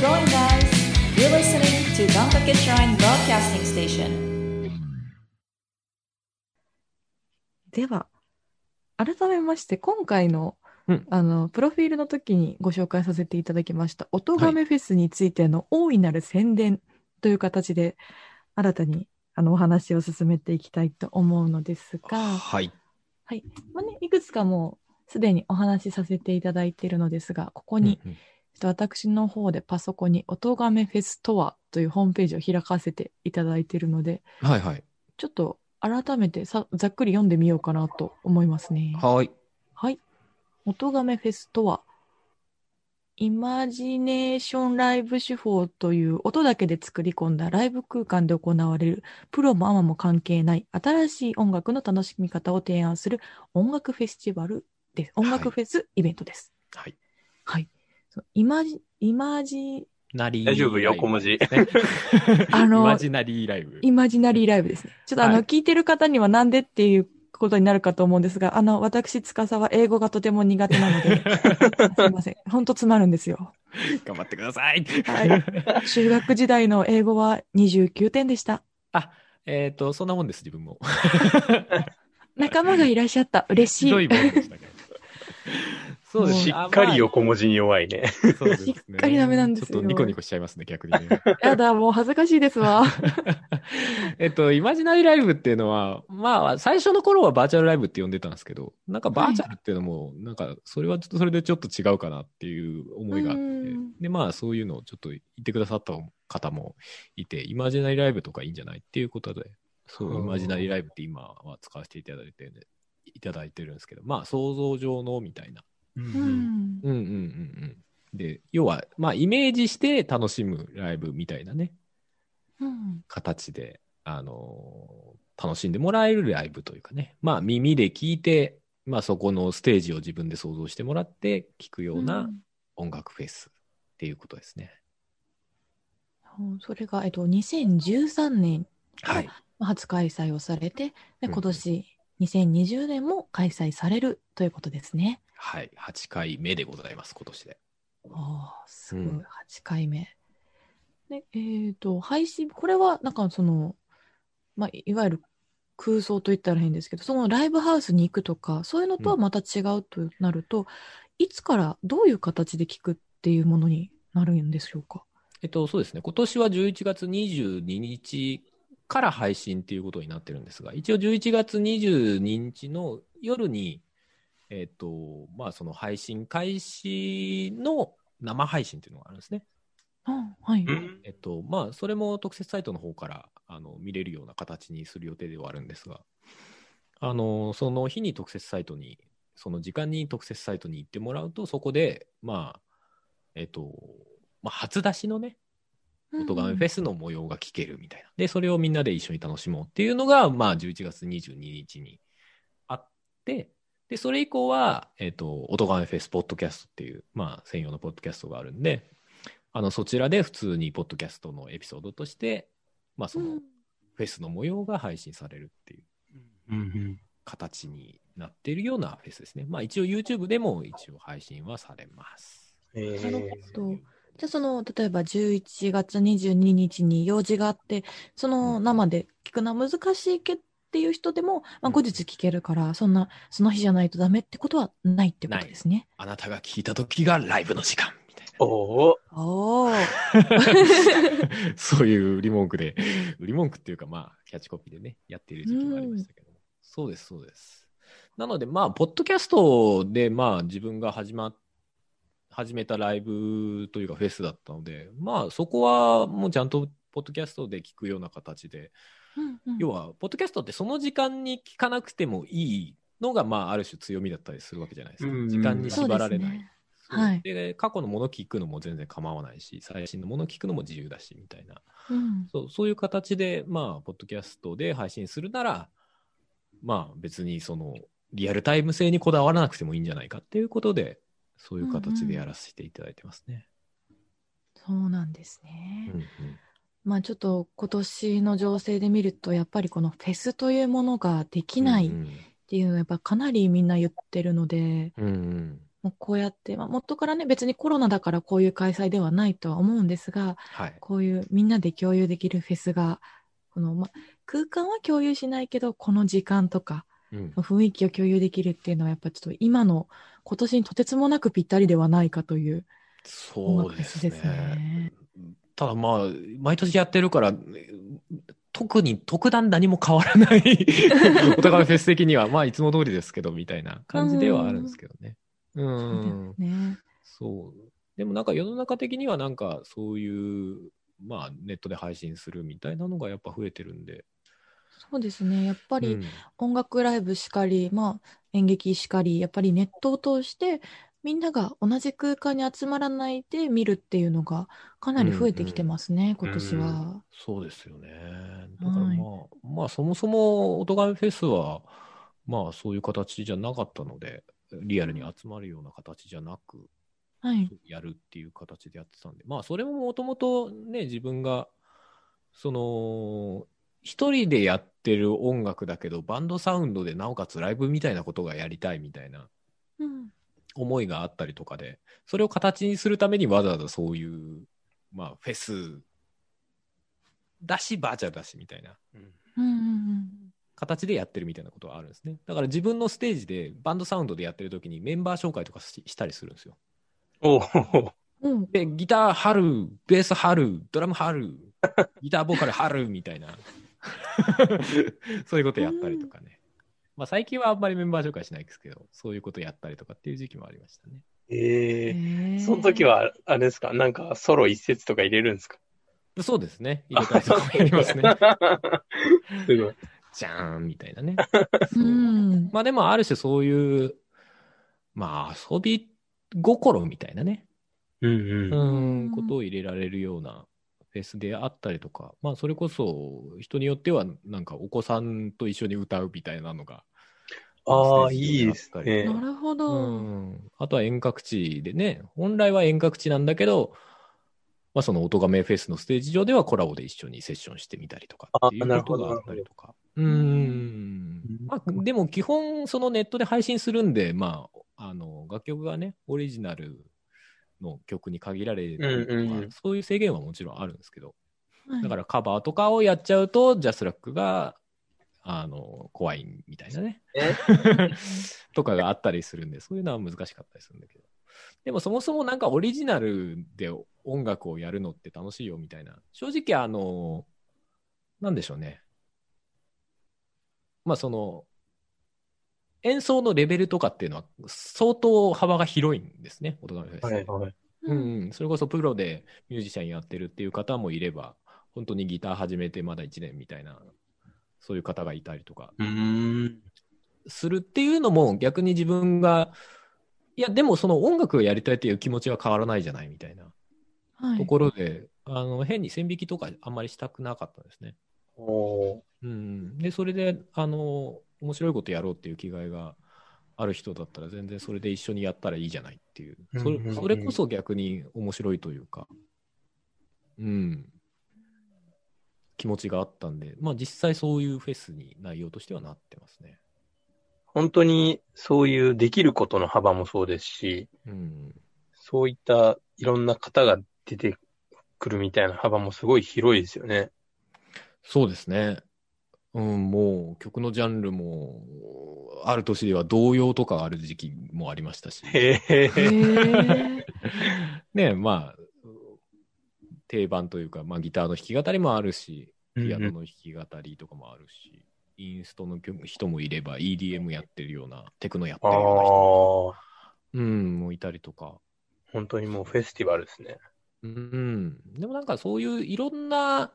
going, guys? You're listening to Gankake Shrine Broadcasting Station. では、改めまして、今回の、うんあの、プロフィールの時にご紹介させていただきました、音亀フェスについての大いなる宣伝という形で、新たにあのお話を進めていきたいと思うのですが、はい。はい。まあね、いくつかもうすでにお話しさせていただいているのですが、ここに、うんうん私の方でパソコンに音亀フェスとはというホームページを開かせていただいているので、はいはい。ちょっと改めてさざっくり読んでみようかなと思いますね。はい。はい。音亀フェスとは、イマジネーションライブ手法という音だけで作り込んだライブ空間で行われるプロもアマも関係ない新しい音楽の楽しみ方を提案する音楽フェスティバルです。音楽フェスイベントです。はい。はい。そうイマジ、イマジ、なり大丈夫？横文字 あのイマジナリーライブ。イマジナリーライブですね。ちょっとあの、はい聞いてる方にはなんでっていうことになるかと思うんですが、あの、私、司は英語がとても苦手なので、すいません。ほんとつまるんですよ。頑張ってください。はい。中学時代の英語は29点でした。あ、えっ、と、そんなもんです、自分も。仲間がいらっしゃった。嬉しい。ひどいもんでしたけど。そうですしっかり横文字に弱いね。そうですねしっかりダメなんですよちょっとニコニコしちゃいますね、逆にね。やだ、もう恥ずかしいですわ。えっと、イマジナリーライブっていうのは、まあ、最初の頃はバーチャルライブって呼んでたんですけど、なんかバーチャルっていうのも、なんか、それはちょっとそれでちょっと違うかなっていう思いがあってうん、で、まあ、そういうのをちょっと言ってくださった方もいて、イマジナリーライブとかいいんじゃないっていうことで、そう、イマジナリーライブって今は使わせていただいて、いただいてるんですけど、まあ、想像上のみたいな。うん。うんうんうんうん。で、要は、まあ、イメージして楽しむライブみたいなね。うん。形で、あのー楽しんでもらえるライブというかね、まあ耳で聞いて、まあそこのステージを自分で想像してもらって聞くような音楽フェスっていうことですね。うんそれが、えっと、2013年はい。初開催をされて、でうん今年2020年も開催されるということですね。はい。8回目でございます、今年で。ああ、すごい。うん8回目。で、えっ、と、配信、これは、なんかその、まあ、いいわゆる空想と言ったら変ですけど、そのライブハウスに行くとか、そういうのとはまた違うとなると、いつからどういう形で聞くっていうものになるんでしょうか？えっと、そうですね。今年は11月22日から配信っていうことになってるんですが、一応11月22日の夜に、えっと、まあその配信開始の生配信っていうのがあるんですね。あはい。うんえっと、まあ、それも特設サイトの方からあの見れるような形にする予定ではあるんですが、あの、その日に特設サイトに、その時間に特設サイトに行ってもらうと、そこで、まあ、えっと、まあ、初出しのね、音ガメフェスの模様が聞けるみたいな。で、それをみんなで一緒に楽しもうっていうのが、まあ、11月22日にあって、で、それ以降は、えっ、と、音ガメフェスポッドキャストっていう、まあ、専用のポッドキャストがあるんで、あの、そちらで普通にポッドキャストのエピソードとして、まあ、その、フェスの模様が配信されるっていううん形になっているようなフェスですね。まあ、一応 YouTube でも一応配信はされます。えなるほど。じゃあその、例えば11月22日に用事があって、その生で聞くのは難しいけっていう人でも、まあ、後日聞けるから、そんな、その日じゃないとダメってことはないってことですね。あなたが聞いた時がライブの時間みたいな。おおおお。そういう売り文句で、売り文句っていうか、まあ、キャッチコピーでね、やっている時期もありましたけども。そうです、そうです。なので、まあ、ポッドキャストで、まあ、自分が始まっ、始めたライブというかフェスだったので、まあ、そこはもうちゃんと、ポッドキャストで聞くような形で、うんうん要は、ポッドキャストってその時間に聞かなくてもいいのが、まあ、ある種強みだったりするわけじゃないですか。うんうん時間に縛られない。はいで、過去のもの聞くのも全然構わないし、最新のもの聞くのも自由だし、みたいな。うんそうそういう形で、まあ、ポッドキャストで配信するなら、まあ、別にその、リアルタイム性にこだわらなくてもいいんじゃないかっていうことで、そういう形でやらせていただいてますね。そうなんですね。うんうんまあちょっと今年の情勢で見ると、やっぱりこのフェスというものができないっうんていうのはやっぱかなりみんな言ってるので、うんうんもうこうやって、まあ、元からね、別にコロナだからこういう開催ではないとは思うんですが、はい。こういうみんなで共有できるフェスが、この、ま、空間は共有しないけど、この時間とか、うん。雰囲気を共有できるっていうのは、やっぱちょっと今の今年にとてつもなくぴったりではないかという音そうです楽フェスですね。ね。ただまあ、毎年やってるから、特に特段何も変わらない、お互いフェス的には、まあいつも通りですけど、みたいな感じではあるんですけどね。うそう。ね。そう。でもなんか世の中的にはなんかそういう、まあネットで配信するみたいなのがやっぱ増えてるんで。そうですね。やっぱりうん音楽ライブしかり、まあ演劇しかり、やっぱりネットを通してみんなが同じ空間に集まらないで見るっていうのがかなり増えてきてますね、今年は。そうですよね。だからまあ、はいまあそもそも、おとがめフェスは、まあそういう形じゃなかったので、リアルに集まるような形じゃなく、はい。やるっていう形でやってたんで、まあそれももともとね、自分が、その、一人でやってる音楽だけど、バンドサウンドでなおかつライブみたいなことがやりたいみたいなうん。思いがあったりとかで、それを形にするためにわざわざそういう、まあフェスだし、バーチャルだしみたいなうんうんうんうん。形でやってるみたいなことはあるんですね。だから自分のステージでバンドサウンドでやってる時にメンバー紹介とかししたりするんですよ。おお。うん。で、ギター春、ベース春、ドラム春、ギターボーカル春みたいな、そういうことやったりとかね。まあ最近はあんまりメンバー紹介しないですけど、そういうことやったりとかっていう時期もありましたね。ええへーその時は、あれですか？なんかソロ一節とか入れるんですか？そうですね。入れたりとかもやりますね。すごい。じゃーんみたいなね。うん。まあでもある種そういう、まあ遊び心みたいなね。うんううん。ん、ことを入れられるようなフェスであったりとか、まあ、それこそ人によっては、なんかお子さんと一緒に歌うみたいなのが、ああ、いいですねな。るほうど。ん、あとは遠隔地でね、本来は遠隔地なんだけど、まあ、その音亀フェスのステージ上ではコラボで一緒にセッションしてみたりとかっていうあなるほどことがあったりとか。うん。まあ、でも基本、そのネットで配信するんで、まあ、あの、楽曲がね、オリジナルの曲に限られるとか、うんうんうんそういう制限はもちろんあるんですけど、はいだからカバーとかをやっちゃうと、ジャスラックが、あの、怖いみたいなね。とかがあったりするんで、そういうのは難しかったりするんだけど。でもそもそもなんかオリジナルで音楽をやるのって楽しいよみたいな。正直あの、なんでしょうね。まあその、演奏のレベルとかっていうのは相当幅が広いんですね、音楽フェス。はいはい。うんうん、それこそプロでミュージシャンやってるっていう方もいれば、本当にギター始めてまだ1年みたいな、そういう方がいたりとか。するっていうのも逆に自分が、いや、でもその音楽をやりたいっていう気持ちは変わらないじゃないみたいなはい。ところで、あの変に線引きとかあんまりしたくなかったんですね。うん、で、それで、あの、面白いことやろうっていう気概がある人だったら、全然それで一緒にやったらいいじゃないっていう、それこそ逆に面白いというか、うん、気持ちがあったんで、まあ実際そういうフェスに内容としてはなってますね。本当にそういうできることの幅もそうですし、うん、そういったいろんな方が出てくるみたいな幅もすごい広いですよね。そうですね。うん、もう曲のジャンルも、ある年では童謡とかある時期もありましたし。へ ねまあ、定番というか、まあ、ギターの弾き語りもあるし、ピアノの弾き語りとかもあるし、インストの曲人もいれば、EDM やってるような、テクノやってるような人も、ー、うん、もういたりとか。本当にもうフェスティバルですね。うん。でもなんかそういういろんな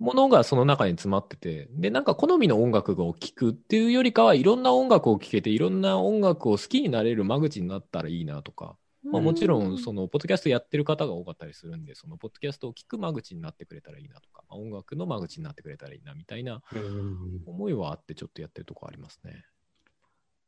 ものがその中に詰まってて、で、なんか好みの音楽を聴くっていうよりかは、いろんな音楽を聴けて、いろんな音楽を好きになれる間口になったらいいなとか、まあ、もちろん、その、ポッドキャストやってる方が多かったりするんで、その、ポッドキャストを聞く間口になってくれたらいいなとか、まあ、音楽の間口になってくれたらいいなみたいなうん思いはあって、ちょっとやってるとこありますね。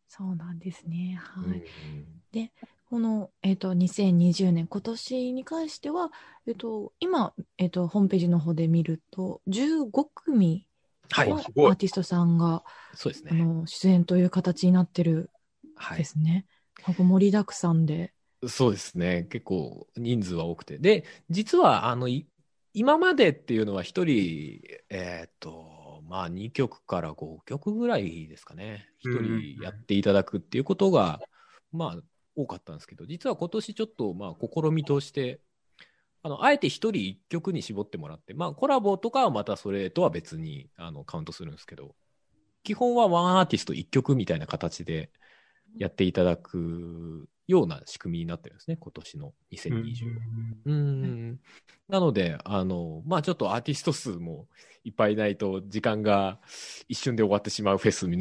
そうなんですね。うんはい。この、えっ、と、2020年、今年に関しては、えっ、と、今、えっ、と、ホームページの方で見ると、15組はいのアすごいーティストさんが、そうですね。あの、出演という形になってるはいで。すね。なんか盛りだくさんで。そうですね。結構人数は多くて。で、実は、あの、今までっていうのは一人、えーっと、まあ2曲から5曲ぐらいですかね。一人やっていただくっていうことが、まあ多かったんですけど、実は今年ちょっと、まあ試みとして、あの、あえて一人一曲に絞ってもらって、まあコラボとかはまたそれとは別にあのカウントするんですけど、基本はワンアーティスト一曲みたいな形でやっていただくような仕組みになってるんですね、今年の2020は。うん。なので、あの、まあちょっとアーティスト数もいっぱいいないと時間が一瞬で終わってしまうフェスに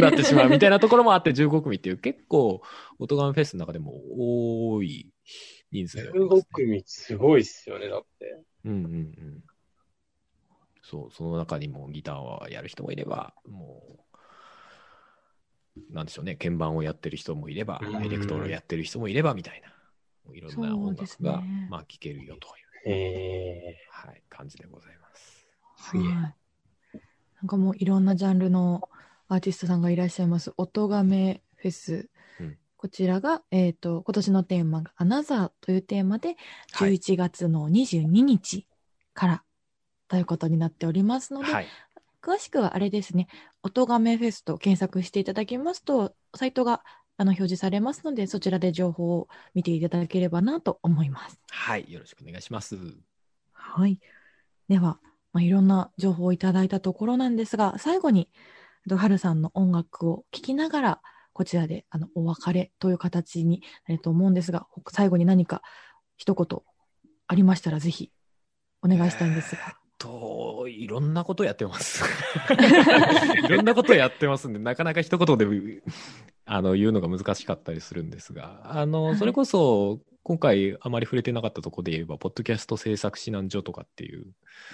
な ってしまうみたいなところもあって15組っていう結構、オトガメフェスの中でも多い人数ではあります15ね組すごいっすよね、だって。うんうんうん。そう、その中にもギターをやる人もいれば、もう、なんでしょうね、鍵盤をやってる人もいればう、んエレクトロをやってる人もいればみたいな、いろんな音楽が、ねまあ聴けるよという、えはい、感じでございます。すげえはい。なんかもういろんなジャンルのアーティストさんがいらっしゃいます。音亀フェス。うんこちらが、えっ、と、今年のテーマがアナザーというテーマで、はい11月の22日からということになっておりますので、はい。詳しくはあれですね、音亀フェスと検索していただきますと、サイトがあの表示されますので、そちらで情報を見ていただければなと思います。はい。よろしくお願いします。はい。では、まあ、いろんな情報をいただいたところなんですが、最後に、えっとはるさんの音楽を聴きながら、こちらであのお別れという形になると思うんですが、ほ最後に何か一言ありましたら、ぜひお願いしたいんですが。と、いろんなことやってます。いろんなことやってますんで、なかなか一言で あの言うのが難しかったりするんですが、あの、はいそれこそ、今回あまり触れてなかったところで言えば、ポッドキャスト制作指南所とかっていう、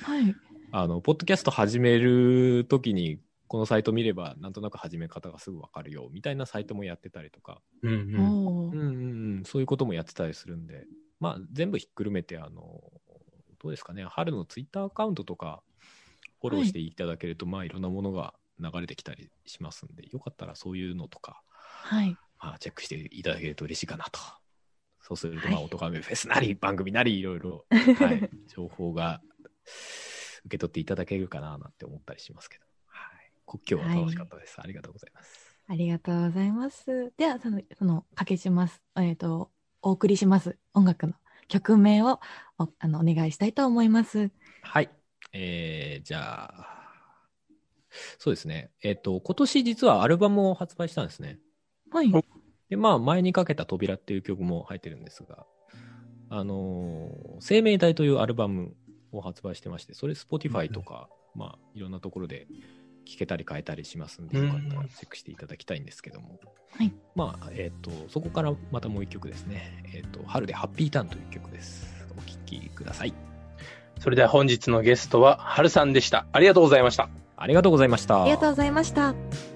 はい。あの、ポッドキャスト始めるときに、このサイト見れば、なんとなく始め方がすぐわかるよ、みたいなサイトもやってたりとか、ー。うんうんうんうん、そういうこともやってたりするんで、まあ、全部ひっくるめて、あの、どうですかね、春のツイッターアカウントとか、フォローしていただけると、まあ、いろんなものが流れてきたりしますんで、よかったらそういうのとか、はい。まあ、チェックしていただけると嬉しいかなと。そうすると、はいまあ、音がめフェスなり、番組なり、いろいろ、はい、情報が受け取っていただけるかな、なんて思ったりしますけど、はい。今日は楽しかったです。ありがとうございます。ありがとうございます。では、その、その、かけします。えっ、と、お送りします。音楽の曲名をおあのお願いしたいと思います。はい。えー、じゃあ、そうですね。えっ、と、今年実はアルバムを発売したんですね。はい。おで、まあ、前にかけた扉っていう曲も入ってるんですが、あのー生命体というアルバムを発売してまして、それ Spotify とか、まあ、いろんなところで聴けたり変えたりしますんで、よかったらチェックしていただきたいんですけども、はい。まあ、えっ、と、そこからまたもう一曲ですね。えっ、と、春でハッピーターンという曲です。お聴きください。それでは本日のゲストは、はるさんでした。ありがとうございました。ありがとうございました。ありがとうございました。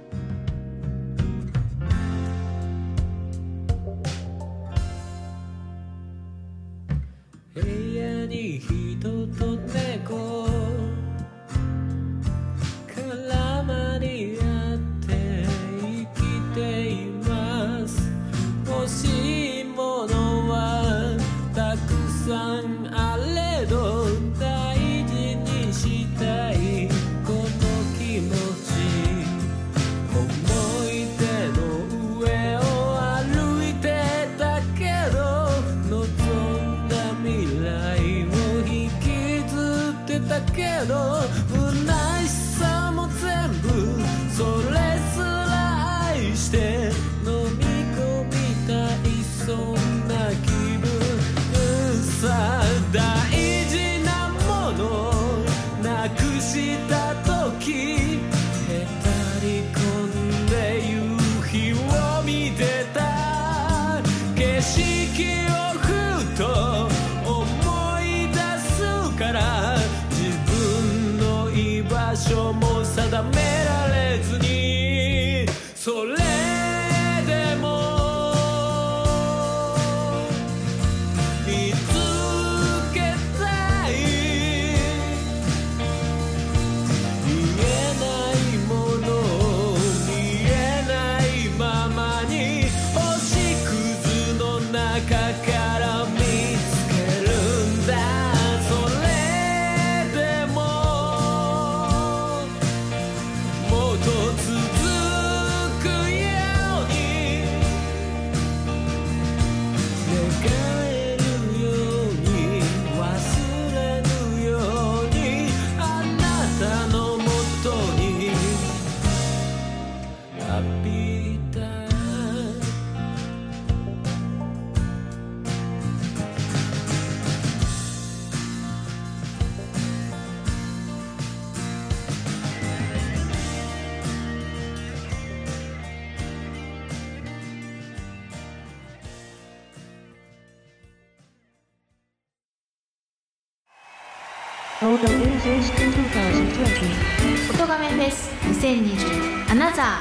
Photo Users 2020. 音亀フェス2020アナザ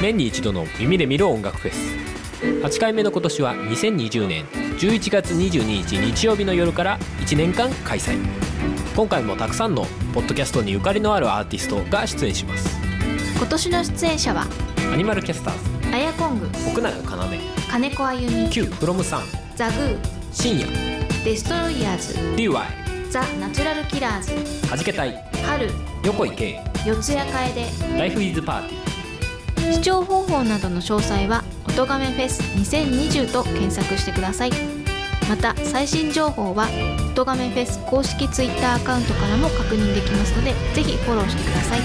年に一度の耳で見る音楽フェス。8回目の今年は2020年11月22日日曜日の夜から1年間開催。今回もたくさんのポッドキャストにゆかりのあるアーティストが出演します。ー今年の出演者はアニマルキャスターズ。アヤコング。奥永要金子あゆみ Q フロムさんザグー。深夜。デストロイ。ヤーズ DY ザ・ナチュラルキラーズ。はじけたい。春。横井圭四谷楓ライフイズパーティー。視聴方法などの詳細は「音亀フェス2020」と検索してください。また最新情報は「音亀フェス」公式 Twitter アカウントからも確認できますのでぜひフォローしてください。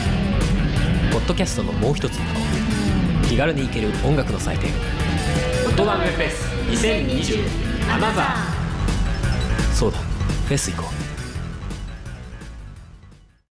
ポッドキャストのもう一つの顔気軽に行ける音楽の祭典。音楽フェス2020アナザー。そうだ。フェス行こう